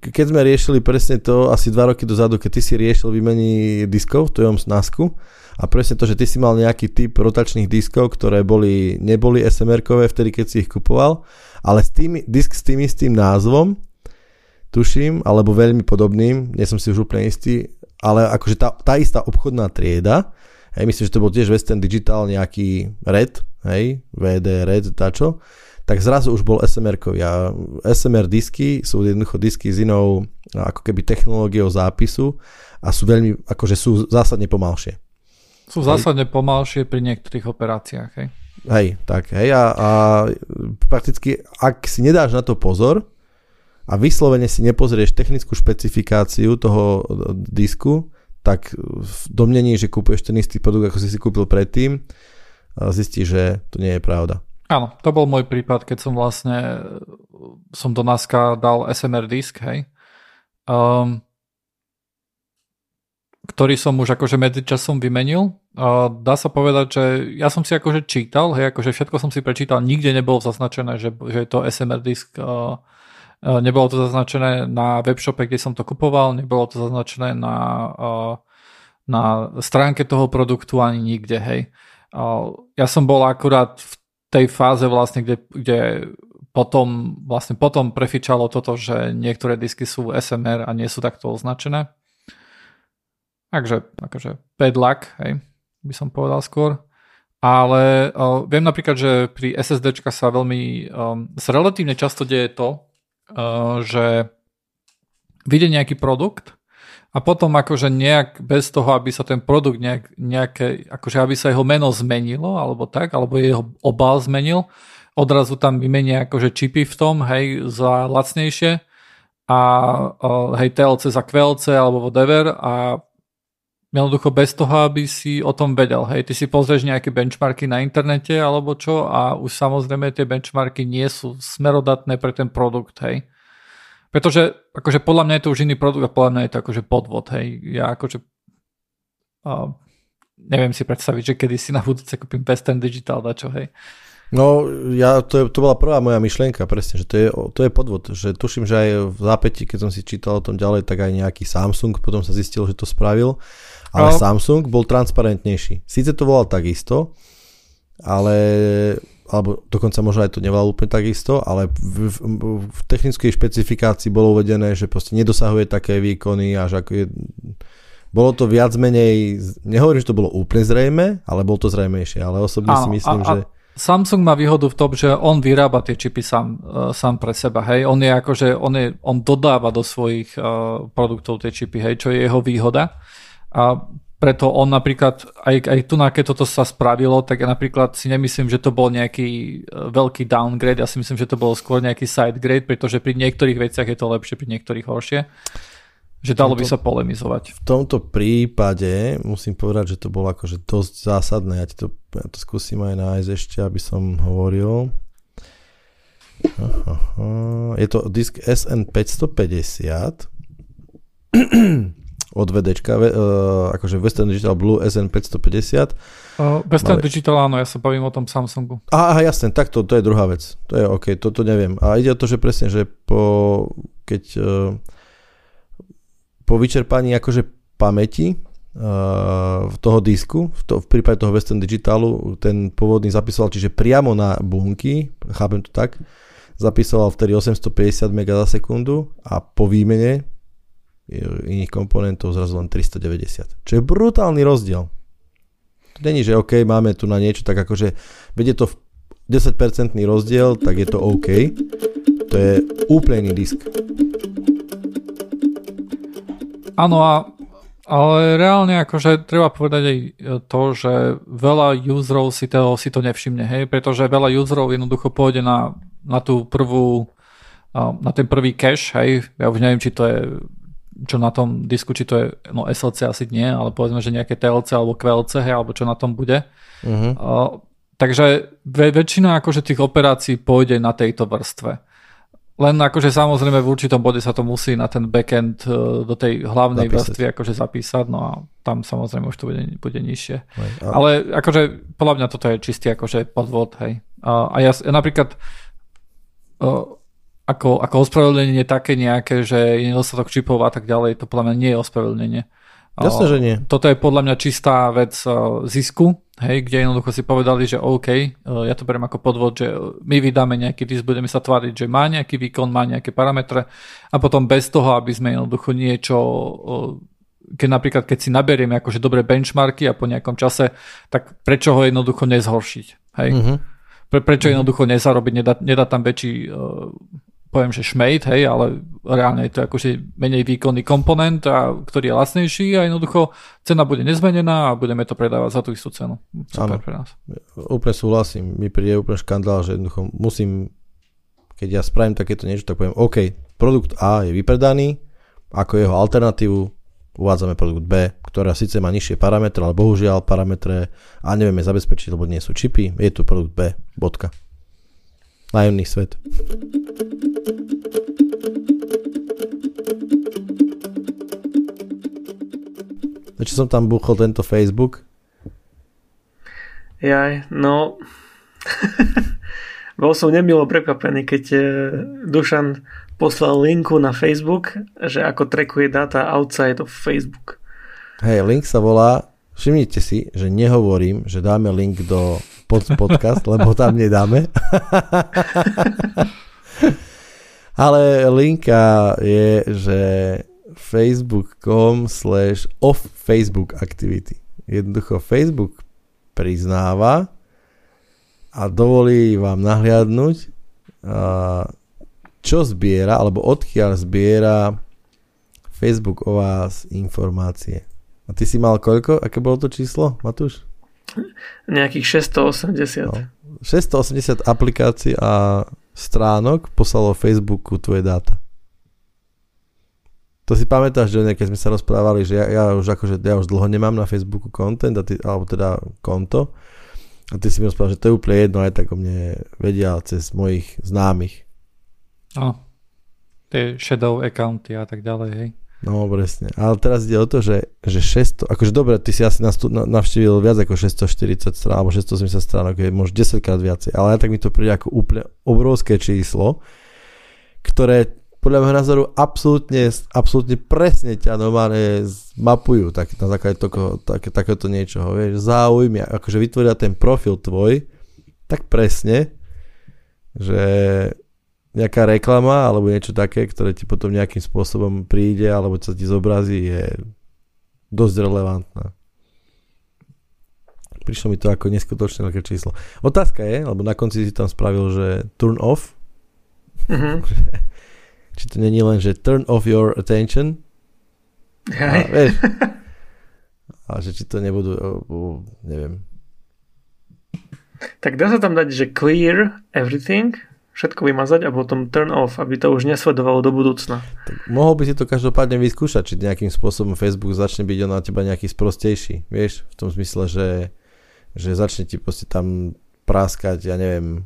keď sme riešili presne to asi dva roky dozadu, keď ty si riešil výmení diskov v tvojom snásku a presne to, že ty si mal nejaký typ rotačných diskov, ktoré boli, neboli SMR-kové vtedy, keď si ich kupoval, ale s tým, disk s tým istým názvom, tuším, alebo veľmi podobným, nie som si už úplne istý, ale akože tá, tá istá obchodná trieda, hej, myslím, že to bol tiež Western Digital nejaký Red, hej, VD Red, tačo, tak zrazu už bol SMR-kový a SMR disky sú jednoducho disky s inou ako keby technológiou zápisu a sú veľmi, akože sú zásadne pomalšie. Sú zásadne hej. pomalšie pri niektorých operáciách, hej. Hej, tak, hej, a, a prakticky, ak si nedáš na to pozor a vyslovene si nepozrieš technickú špecifikáciu toho disku, tak v domnení, že kúpuješ ten istý produkt, ako si si kúpil predtým, zistí, že to nie je pravda. Áno, to bol môj prípad, keď som vlastne som do NASCA dal SMR disk, hej, um, ktorý som už akože medzičasom vymenil. Uh, dá sa povedať, že ja som si akože čítal, hej, akože všetko som si prečítal, nikde nebolo zaznačené, že, že je to SMR disk uh, nebolo to zaznačené na webshope, kde som to kupoval, nebolo to zaznačené na, eh, na stránke toho produktu ani nikde, hej. Eh, ja som bol akurát v tej fáze vlastne, kde, kde potom, vlastne potom prefičalo toto, že niektoré disky sú SMR a nie sú takto označené. Takže, akože bad luck, hej, by som povedal skôr. Ale uh, viem napríklad, že pri SSDčka sa veľmi, um, sa relatívne často deje to, Eh, že vidie nejaký produkt a potom akože nejak bez toho, aby sa ten produkt nejak, nejaké, akože aby sa jeho meno zmenilo alebo tak, alebo jeho obal zmenil, odrazu tam vymenia akože čipy v tom, hej, za lacnejšie a uh, hej, TLC za QLC alebo whatever a jednoducho bez toho, aby si o tom vedel. Hej, ty si pozrieš nejaké benchmarky na internete alebo čo a už samozrejme tie benchmarky nie sú smerodatné pre ten produkt, hej. Pretože akože podľa mňa je to už iný produkt a podľa mňa je to akože podvod, hej. Ja akože uh, neviem si predstaviť, že kedy si na budúce kúpim Western Digital dačo, hej. No, ja, to, je, to bola prvá moja myšlienka, presne, že to je, to je podvod, že tuším, že aj v zápäti, keď som si čítal o tom ďalej, tak aj nejaký Samsung potom sa zistil, že to spravil ale no. Samsung bol transparentnejší. Sice to volal takisto, ale alebo dokonca možno aj to nevolal úplne takisto, ale v, v, v technickej špecifikácii bolo uvedené, že proste nedosahuje také výkony, až ako je, bolo to viac menej, nehovorím, že to bolo úplne zrejme, ale bolo to zrejmejšie, ale osobne si myslím, a, a, že... Samsung má výhodu v tom, že on vyrába tie čipy sám, uh, sám pre seba, hej, on je akože, on, je, on dodáva do svojich uh, produktov tie čipy, hej, čo je jeho výhoda a preto on napríklad, aj, aj tu na keď toto sa spravilo, tak ja napríklad si nemyslím, že to bol nejaký e, veľký downgrade, ja si myslím, že to bolo skôr nejaký sidegrade, pretože pri niektorých veciach je to lepšie, pri niektorých horšie. že dalo by sa polemizovať. V tomto prípade musím povedať, že to bolo akože dosť zásadné. Ja, ti to, ja to skúsim aj nájsť ešte, aby som hovoril. Je to disk SN550 od VDčka, uh, akože Western Digital Blue SN550. Uh, Western Ale... Digital, áno, ja sa bavím o tom Samsungu. Aha, jasne, tak to, to je druhá vec. To je OK, toto neviem. A ide o to, že presne, že po, keď uh, po vyčerpaní akože pamäti uh, toho disku, v, to, v prípade toho Western Digitalu, ten pôvodný zapisoval, čiže priamo na bunky, chápem to tak, zapisoval vtedy 850 MB za sekundu a po výmene iných komponentov zrazu len 390. Čo je brutálny rozdiel. Není, že OK, máme tu na niečo, tak akože vedie to 10% rozdiel, tak je to OK. To je úplný disk. Áno, a, ale reálne akože treba povedať aj to, že veľa userov si to, si to nevšimne, hej, pretože veľa userov jednoducho pôjde na, na tú prvú na ten prvý cache, hej, ja už neviem, či to je čo na tom disku, či to je, no SLC asi nie, ale povedzme, že nejaké TLC alebo QLC, hej, alebo čo na tom bude. Uh-huh. Uh, takže väčšina akože tých operácií pôjde na tejto vrstve. Len akože samozrejme v určitom bode sa to musí na ten backend e, do tej hlavnej zapísať. vrstvy akože zapísať, no a tam samozrejme už to bude, bude nižšie. Hej, a... Ale akože podľa mňa toto je čistý akože podvod, hej. A, a ja, ja napríklad uh, ako, ako ospravedlnenie také nejaké, že je nedostatok čipov a tak ďalej, to podľa mňa nie je ospravedlnenie. Jasne, že nie. Toto je podľa mňa čistá vec zisku, hej, kde jednoducho si povedali, že OK, ja to beriem ako podvod, že my vydáme nejaký disk, budeme sa tváriť, že má nejaký výkon, má nejaké parametre a potom bez toho, aby sme jednoducho niečo keď napríklad, keď si naberieme akože dobré benchmarky a po nejakom čase, tak prečo ho jednoducho nezhoršiť? Hej? Uh-huh. Pre, prečo uh-huh. jednoducho nezarobiť, nedať, nedať tam väčší uh, poviem, že šmejt, hej, ale reálne je to akože menej výkonný komponent, a, ktorý je lacnejší a jednoducho cena bude nezmenená a budeme to predávať za tú istú cenu. Super ano, pre nás. Úplne súhlasím. Mi príde úplne škandál, že jednoducho musím, keď ja spravím takéto niečo, tak poviem, OK, produkt A je vypredaný, ako jeho alternatívu uvádzame produkt B, ktorá síce má nižšie parametre, ale bohužiaľ parametre A nevieme zabezpečiť, lebo nie sú čipy, je tu produkt B, bodka. Najemný svet. Prečo som tam buchol tento Facebook? Jaj, no... [laughs] Bol som nemilo prekvapený, keď eh, Dušan poslal linku na Facebook, že ako trackuje data outside of Facebook. Hej, link sa volá, všimnite si, že nehovorím, že dáme link do pod podcast, lebo tam nedáme. [laughs] Ale linka je, že facebook.com slash off Facebook activity. Jednoducho Facebook priznáva a dovolí vám nahliadnúť, čo zbiera, alebo odkiaľ zbiera Facebook o vás informácie. A ty si mal koľko? Aké bolo to číslo, Matúš? Nejakých 680. No, 680 aplikácií a stránok poslalo Facebooku tvoje dáta. To si pamätáš, že keď sme sa rozprávali, že ja, ja už akože, ja už dlho nemám na Facebooku content, a ty, alebo teda konto, a ty si mi rozprával, že to je úplne jedno, aj tak o mne vedia cez mojich známych. Áno. Tie shadow accounty a tak ďalej, hej. No, presne. Ale teraz ide o to, že, že 600, akože dobre, ty si asi navštívil viac ako 640 strán, alebo 680 strán, je možno 10 krát viacej, ale ja tak mi to príde ako úplne obrovské číslo, ktoré podľa môjho názoru absolútne, absolútne presne ťa normálne mapujú tak, na základe toho, tak, takéto niečoho, vieš, záujmy, akože vytvoria ten profil tvoj tak presne, že nejaká reklama alebo niečo také, ktoré ti potom nejakým spôsobom príde alebo sa ti zobrazí, je dosť relevantná. Prišlo mi to ako neskutočné veľké číslo. Otázka je, lebo na konci si tam spravil, že turn off. Mm-hmm. [laughs] Či to není len, že turn off your attention. A, vieš, [laughs] a že či to nebudú, neviem. Tak dá sa tam dať, že clear everything, všetko vymazať a potom turn off, aby to už nesledovalo do budúcna. Tak mohol by si to každopádne vyskúšať, či nejakým spôsobom Facebook začne byť na teba nejaký sprostejší. Vieš, v tom zmysle, že, že začne ti proste tam práskať, ja neviem,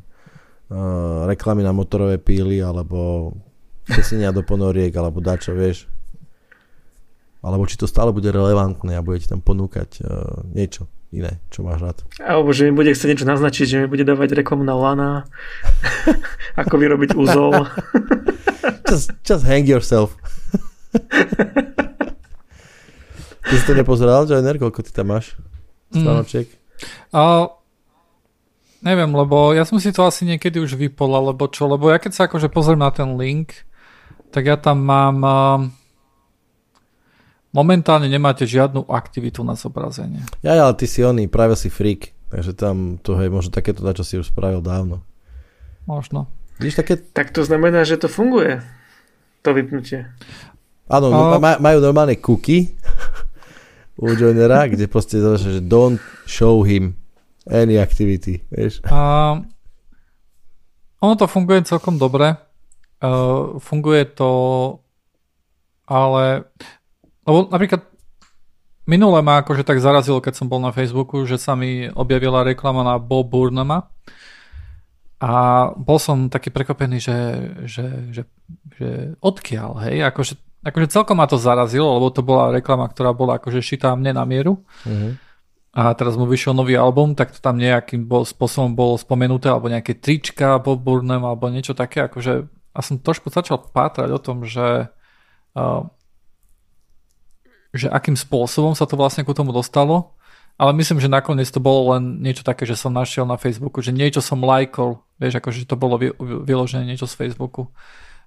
uh, reklamy na motorové píly, alebo pesenia do ponoriek, alebo dačo, vieš. Alebo či to stále bude relevantné a bude ti tam ponúkať uh, niečo iné, čo máš rád. Alebo že mi bude chcieť niečo naznačiť, že mi bude dávať reklamu na lana, [laughs] ako vyrobiť úzol. [laughs] just, just hang yourself. [laughs] Ty si to nepozeral, Joiner, koľko ty tam máš stanočiek? Mm. Uh, neviem, lebo ja som si to asi niekedy už vypol, alebo čo, lebo ja keď sa akože pozriem na ten link, tak ja tam mám... Uh, Momentálne nemáte žiadnu aktivitu na zobrazenie. Ja, ale ty si oný, práve si freak, takže tam to je možno takéto, čo si už spravil dávno. Možno. Víš, také... Tak to znamená, že to funguje, to vypnutie. Áno, no, maj, majú normálne cookie [laughs] u joinera, kde proste že don't show him any activity, vieš. A, ono to funguje celkom dobre. Uh, funguje to ale lebo napríklad minule ma akože tak zarazilo, keď som bol na Facebooku, že sa mi objavila reklama na Bob Burnama a bol som taký prekopený, že, že, že, že odkiaľ, hej, akože, akože celkom ma to zarazilo, lebo to bola reklama, ktorá bola akože šitá mne na mieru. Mm-hmm. A teraz mu vyšiel nový album, tak to tam nejakým bol, spôsobom bolo spomenuté, alebo nejaké trička Bob Burnham, alebo niečo také, akože a som trošku začal pátrať o tom, že uh, že akým spôsobom sa to vlastne ku tomu dostalo, ale myslím, že nakoniec to bolo len niečo také, že som našiel na Facebooku, že niečo som lajkol, vieš, akože to bolo vyložené niečo z Facebooku.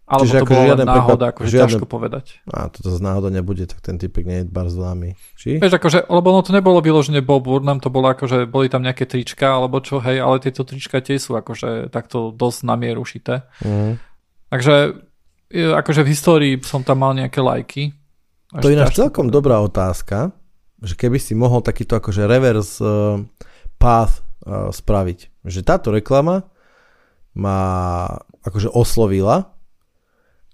Alebo Čiže to ako bolo len náhoda, akože žiaden... ťažko povedať. A toto z náhoda nebude, tak ten typek nie je bar známy. Či? Vieš, akože, lebo ono to nebolo vyložené Bob Burnham, to bolo akože, boli tam nejaké trička, alebo čo, hej, ale tieto trička tie sú akože takto dosť na mieru šité. Mm. Takže akože v histórii som tam mal nejaké lajky, až to je ináč celkom dobrá otázka, že keby si mohol takýto akože reverse uh, path uh, spraviť. Že táto reklama ma akože oslovila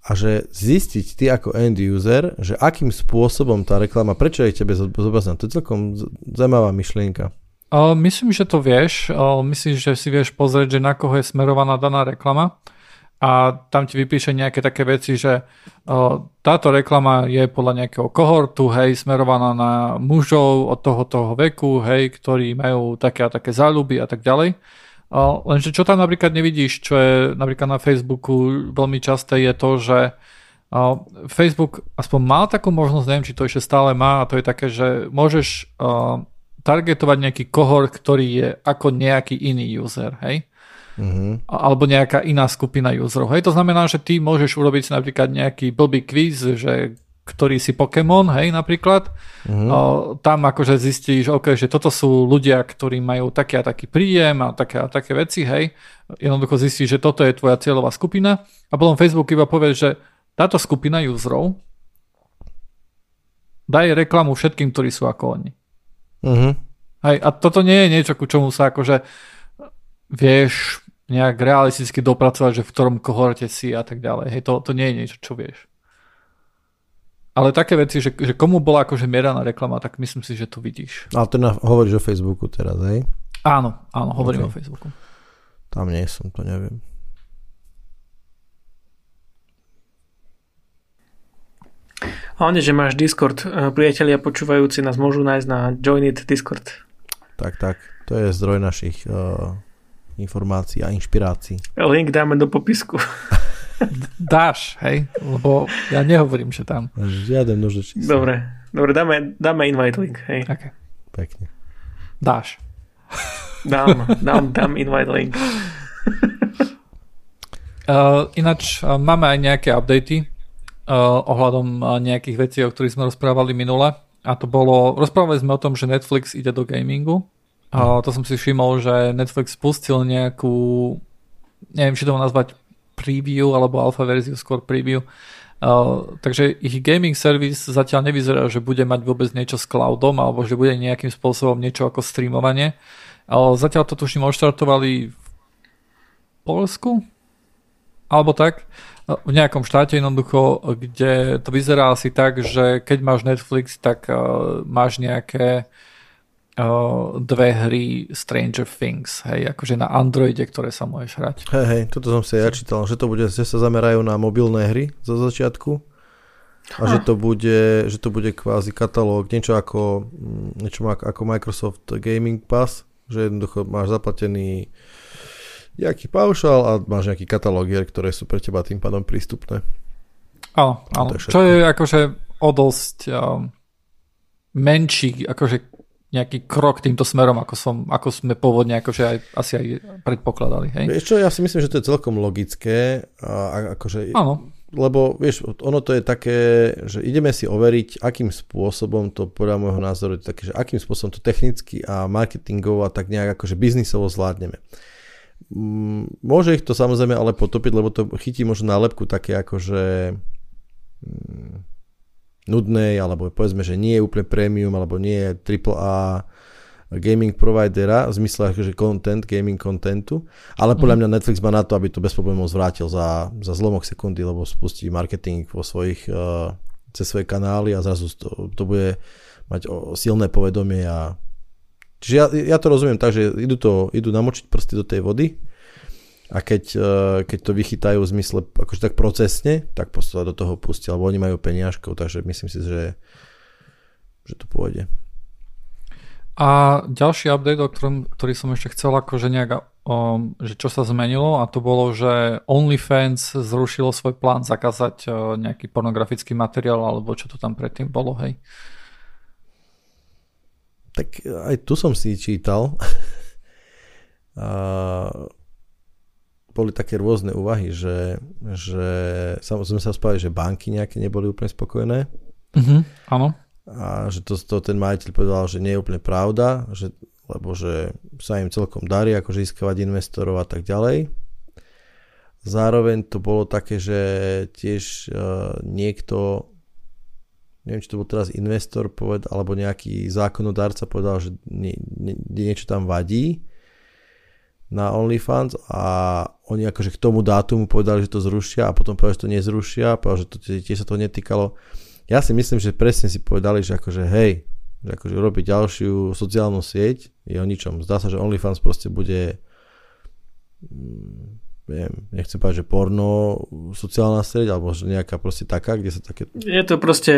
a že zistiť ty ako end user, že akým spôsobom tá reklama, prečo je tebe zobrazená. To je celkom zaujímavá myšlienka. Uh, myslím, že to vieš. Uh, myslím, že si vieš pozrieť, že na koho je smerovaná daná reklama a tam ti vypíše nejaké také veci, že o, táto reklama je podľa nejakého kohortu, hej, smerovaná na mužov od toho, toho veku, hej, ktorí majú také a také záľuby a tak ďalej. O, lenže čo tam napríklad nevidíš, čo je napríklad na Facebooku veľmi časté, je to, že o, Facebook aspoň mal takú možnosť, neviem, či to ešte stále má, a to je také, že môžeš o, targetovať nejaký kohort, ktorý je ako nejaký iný user, hej mm-hmm. alebo nejaká iná skupina userov. Hej, to znamená, že ty môžeš urobiť si napríklad nejaký blbý quiz, že ktorý si Pokémon, hej, napríklad. Mm-hmm. O, tam akože zistíš, okay, že toto sú ľudia, ktorí majú taký a taký príjem a také a také veci, hej. Jednoducho zistíš, že toto je tvoja cieľová skupina a potom Facebook iba povie, že táto skupina userov daje reklamu všetkým, ktorí sú ako oni. Mm-hmm. Hej, a toto nie je niečo, ku čomu sa akože vieš nejak realisticky dopracovať, že v ktorom kohorte si a tak ďalej. Hej, to, to nie je niečo, čo vieš. Ale také veci, že, že komu bola akože mieraná reklama, tak myslím si, že to vidíš. Ale to na, hovoríš o Facebooku teraz, hej? Áno, áno, hovorím okay. o Facebooku. Tam nie som, to neviem. Hlavne, že máš Discord. E, priatelia počúvajúci nás môžu nájsť na Joinit Discord. Tak, tak. To je zdroj našich uh, informácií a inšpirácií. Link dáme do popisku. [laughs] Dáš, hej? Lebo ja nehovorím, že tam. Žiaden nožečí. Dobre, dobre dáme, dáme invite link, hej. Okay. Pekne. Dáš. Dám, dám, dám invite link. Uh, [laughs] ináč uh, máme aj nejaké updaty uh, ohľadom uh, nejakých vecí, o ktorých sme rozprávali minule. A to bolo, rozprávali sme o tom, že Netflix ide do gamingu a to som si všimol, že Netflix spustil nejakú, neviem, či to nazvať preview alebo alfa verziu, skôr preview. Uh, takže ich gaming service zatiaľ nevyzerá, že bude mať vôbec niečo s cloudom alebo že bude nejakým spôsobom niečo ako streamovanie. Uh, zatiaľ to tuším odštartovali v Polsku, alebo tak, v nejakom štáte jednoducho, kde to vyzerá asi tak, že keď máš Netflix, tak uh, máš nejaké uh, dve hry Stranger Things, hej, akože na Androide, ktoré sa môžeš hrať. Hej, hej, toto som si ja čítal, že to bude, že sa zamerajú na mobilné hry zo začiatku a ha. že to bude, že to bude kvázi katalóg, niečo ako, mm, niečo ako Microsoft Gaming Pass, že jednoducho máš zaplatený nejaký paušal a máš nejaký katalóg hier, ktoré sú pre teba tým pádom prístupné. Áno, áno. Čo je akože o dosť um, menší, akože nejaký krok týmto smerom, ako, som, ako sme pôvodne akože aj, asi aj predpokladali. Hej? Vieš čo, ja si myslím, že to je celkom logické. A, akože, Áno. Lebo vieš, ono to je také, že ideme si overiť, akým spôsobom to podľa môjho názoru je také, že akým spôsobom to technicky a marketingovo a tak nejak akože biznisovo zvládneme. Mm, môže ich to samozrejme ale potopiť, lebo to chytí možno nálepku také ako, že mm, nudnej, alebo povedzme, že nie je úplne premium, alebo nie je AAA gaming providera, v zmysle že content, gaming contentu, ale podľa mhm. mňa Netflix má na to, aby to bez problémov zvrátil za, za zlomok sekundy, lebo spustí marketing vo svojich, uh, cez svoje kanály a zrazu to, to bude mať o, silné povedomie a Čiže ja, ja to rozumiem tak, že idú, to, idú namočiť prsty do tej vody a keď, eh, keď to vychytajú v zmysle akože tak procesne, tak do toho pustia, lebo oni majú peniažkov, takže myslím si, že, že to pôjde. A ďalší update, o ktorom, ktorý som ešte chcel akože nejak, um, že čo sa zmenilo a to bolo, že OnlyFans zrušilo svoj plán zakázať uh, nejaký pornografický materiál alebo čo to tam predtým bolo, hej. Tak aj tu som si čítal. [laughs] a boli také rôzne úvahy, že, že samozrejme sa spali, že banky nejaké neboli úplne spokojné. Mm-hmm, áno. A že to, to ten majiteľ povedal, že nie je úplne pravda, že, lebo že sa im celkom darí ako získavať investorov a tak ďalej. Zároveň to bolo také, že tiež uh, niekto neviem, či to bol teraz investor poved, alebo nejaký zákonodárca povedal, že nie, nie, niečo tam vadí na OnlyFans a oni akože k tomu dátumu povedali, že to zrušia a potom povedali, že to nezrušia, povedali, že to, tiež sa to netýkalo. Ja si myslím, že presne si povedali, že akože hej, že akože urobiť ďalšiu sociálnu sieť je o ničom. Zdá sa, že OnlyFans proste bude mm, neviem, nechcem povedať, že porno sociálna sieť, alebo nejaká proste taká, kde sa také... Je to proste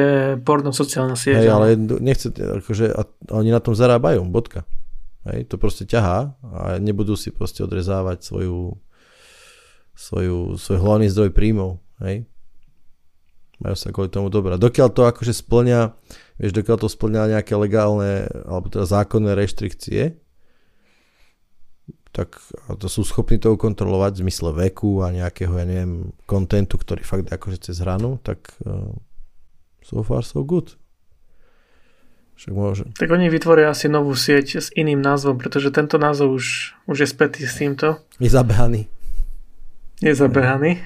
porno sociálna sieť. Hej, ale nechce, akože, a oni na tom zarábajú, bodka. Hej, to proste ťahá a nebudú si proste odrezávať svoju, svoju, svoj hlavný zdroj príjmov. Hej. Majú sa kvôli tomu dobrá. Dokiaľ to akože splňa, vieš, dokiaľ to splňa nejaké legálne, alebo teda zákonné reštrikcie, tak to sú schopní to ukontrolovať v zmysle veku a nejakého, ja neviem, kontentu, ktorý fakt akože cez hranu, tak uh, so far so good. Však môže. Tak oni vytvoria asi novú sieť s iným názvom, pretože tento názov už, už je spätý s týmto. Je zabehaný. Je zabehaný.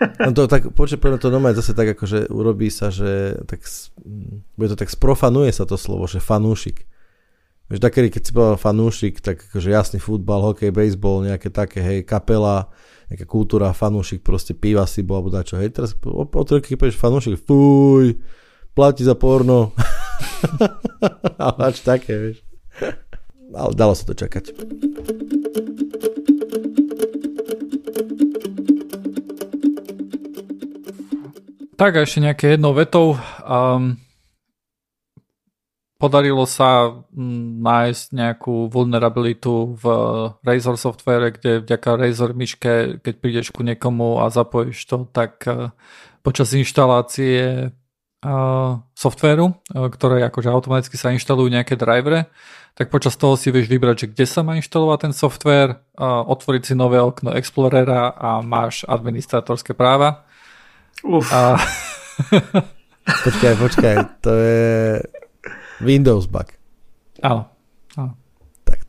No to tak, počuť, to doma zase tak akože urobí sa, že tak, bude to tak sprofanuje sa to slovo, že fanúšik. Vieš, takedy, keď si bol fanúšik, tak akože jasný futbal, hokej, baseball, nejaké také, hej, kapela, nejaká kultúra, fanúšik, proste piva si bol, alebo dačo, hej, teraz o, o keď povieš fanúšik, fuj, platí za porno. [laughs] [laughs] Ale až také, vieš. Ale dalo sa to čakať. Tak a ešte nejaké jednou vetou. Um, podarilo sa nájsť nejakú vulnerabilitu v Razor software, kde vďaka Razor myške, keď prídeš ku niekomu a zapojíš to, tak e, počas inštalácie softvéru, e, ktoré akože automaticky sa inštalujú nejaké drivere, tak počas toho si vieš vybrať, že kde sa má inštalovať ten software, otvoriť si nové okno Explorera a máš administratorské práva. Uf. A... [laughs] počkaj, počkaj, to je Windows bug. Áno.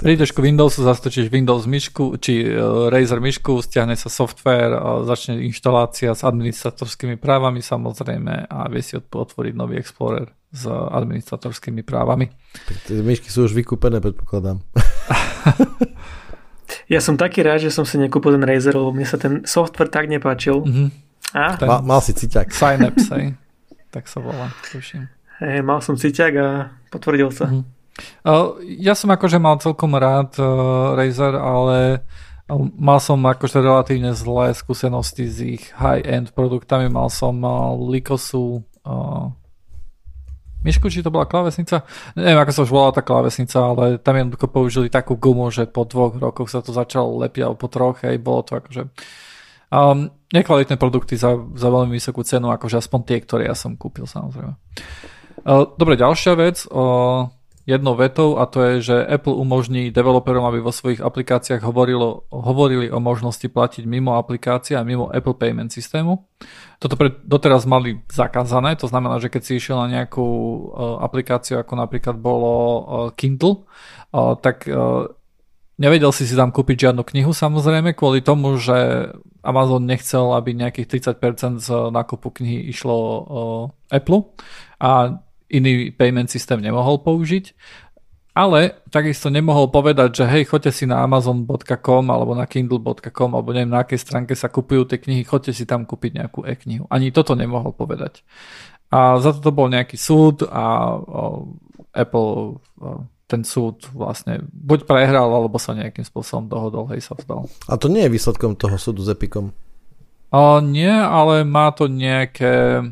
Prídeš ku Windowsu, zastočíš Windows myšku, či uh, Razer myšku, stiahne sa software, uh, začne inštalácia s administratorskými právami samozrejme a vie si otvoriť nový Explorer s administratorskými právami. Tie myšky sú už vykúpené, predpokladám. [laughs] Ja som taký rád, že som si nekúpil ten Razer, lebo mne sa ten software tak nepáčil. Mhm. A? Ten- Mal, mal si ciťak. Synapse, hej. Tak sa volá, tuším. Hej, mal som ciťak a potvrdil sa. Mhm. Ja som akože mal celkom rád Razer, ale mal som akože relatívne zlé skúsenosti s ich high-end produktami. Mal som Likosu myšku, či to bola klávesnica? Neviem, ako sa už volala tá klávesnica, ale tam jednoducho použili takú gumu, že po dvoch rokoch sa to začalo lepiť, alebo po troch, hej, bolo to akože um, nekvalitné produkty za, za veľmi vysokú cenu, akože aspoň tie, ktoré ja som kúpil, samozrejme. Uh, dobre, ďalšia vec, uh, jednou vetou a to je, že Apple umožní developerom, aby vo svojich aplikáciách hovorilo, hovorili o možnosti platiť mimo aplikácie a mimo Apple Payment systému. Toto pre, doteraz mali zakázané, to znamená, že keď si išiel na nejakú uh, aplikáciu, ako napríklad bolo uh, Kindle, uh, tak uh, nevedel si si tam kúpiť žiadnu knihu samozrejme, kvôli tomu, že Amazon nechcel, aby nejakých 30% z nákupu knihy išlo uh, Apple a iný payment systém nemohol použiť. Ale takisto nemohol povedať, že hej, choďte si na amazon.com alebo na kindle.com alebo neviem na akej stránke sa kupujú tie knihy, choďte si tam kúpiť nejakú e-knihu. Ani toto nemohol povedať. A za to bol nejaký súd a Apple ten súd vlastne buď prehral, alebo sa nejakým spôsobom dohodol, hej, sa vzdal. A to nie je výsledkom toho súdu s Epicom. A nie, ale má to nejaké...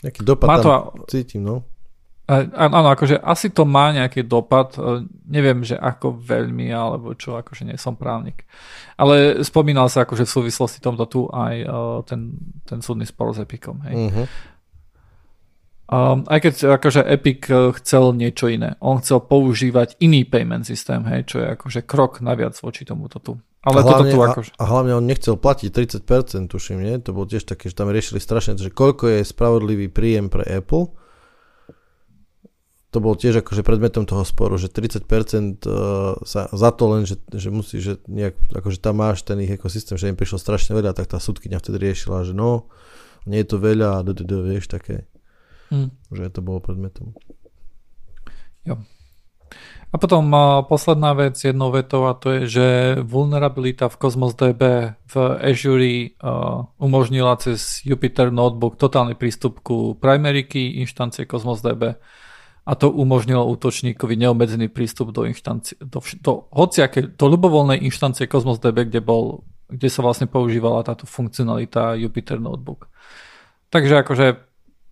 Nejaký dopad Má tam to- cítim, no. A- Áno, akože asi to má nejaký dopad, e, neviem, že ako veľmi, alebo čo, akože nie som právnik. Ale spomínal sa akože v súvislosti tomto tu aj e, ten, ten súdny spor s Epicom, hej. Uh-huh. Um, aj keď akože Epic e, chcel niečo iné. On chcel používať iný payment systém, hej, čo je akože krok naviac voči tomuto tu. Ale a toto hlavne, tu akože... a, a hlavne on nechcel platiť 30%, tuším, nie? To bolo tiež také, že tam riešili strašne, že koľko je spravodlivý príjem pre Apple. To bolo tiež akože predmetom toho sporu, že 30% uh, sa, za to len, že, že musí, že nejak, akože tam máš ten ich ekosystém, že im prišlo strašne veľa, tak tá súdkynia vtedy riešila, že no, nie je to veľa a d, d, d, vieš, také, Hm. že to bolo predmetom. A potom uh, posledná vec jednou vetou a to je, že vulnerabilita v Cosmos DB v Azure uh, umožnila cez Jupyter Notebook totálny prístup ku primary key inštancie Cosmos DB a to umožnilo útočníkovi neobmedzený prístup do inštancie, do, do hociaké, do ľubovoľnej inštancie Cosmos DB, kde bol, kde sa vlastne používala táto funkcionalita Jupyter Notebook. Takže akože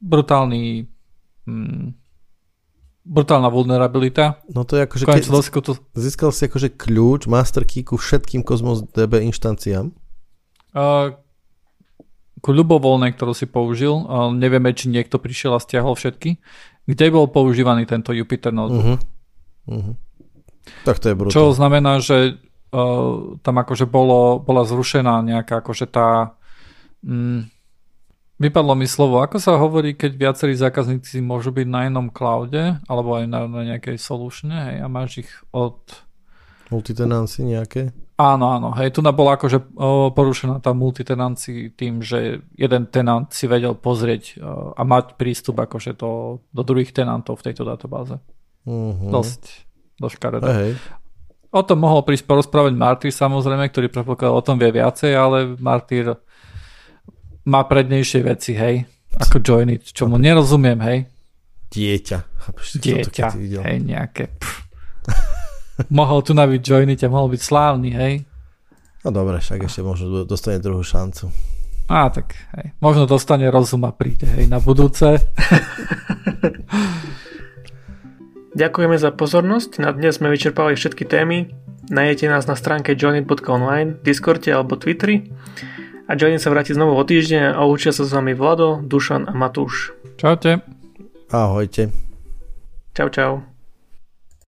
brutálny mm, brutálna vulnerabilita. No to je akože, keď to získal si akože kľúč, master key ku všetkým Cosmos DB inštanciám. Uh, ku ľubovoľnej, ktorú si použil, uh, nevieme, či niekto prišiel a stiahol všetky, kde bol používaný tento Jupyter Notebook. Uh-huh. Uh-huh. Tak to je brutálne. Čo znamená, že uh, tam akože bolo, bola zrušená nejaká akože tá mm, vypadlo mi slovo, ako sa hovorí, keď viacerí zákazníci môžu byť na jednom cloude alebo aj na, na nejakej solutione hej, a máš ich od Multitenancy nejaké? Áno, áno. Hej, tu bola akože porušená tá multitenancy tým, že jeden tenant si vedel pozrieť a mať prístup akože do, do druhých tenantov v tejto databáze. Uh-huh. Dosť, dosť škaredé. Hej. O tom mohol prísť porozprávať Martyr samozrejme, ktorý predpokladal o tom vie viacej, ale Martyr má prednejšie veci, hej, ako Joinit, čo mu nerozumiem, hej. Dieťa. Chápeš, to Dieťa, hej, nejaké. Pff. [laughs] mohol tu nabiť Joinit a mohol byť slávny, hej. No dobre, však ešte možno dostane druhú šancu. Á, tak hej. Možno dostane rozum a príde hej, na budúce. [laughs] Ďakujeme za pozornosť. Na dnes sme vyčerpali všetky témy. Nájdete nás na stránke joinit.online, Discorde alebo Twitteri. A Joinit sa vráti znovu o týždeň a učia sa s vami Vlado, Dušan a Matúš. Čaute. Ahojte. Čau, čau.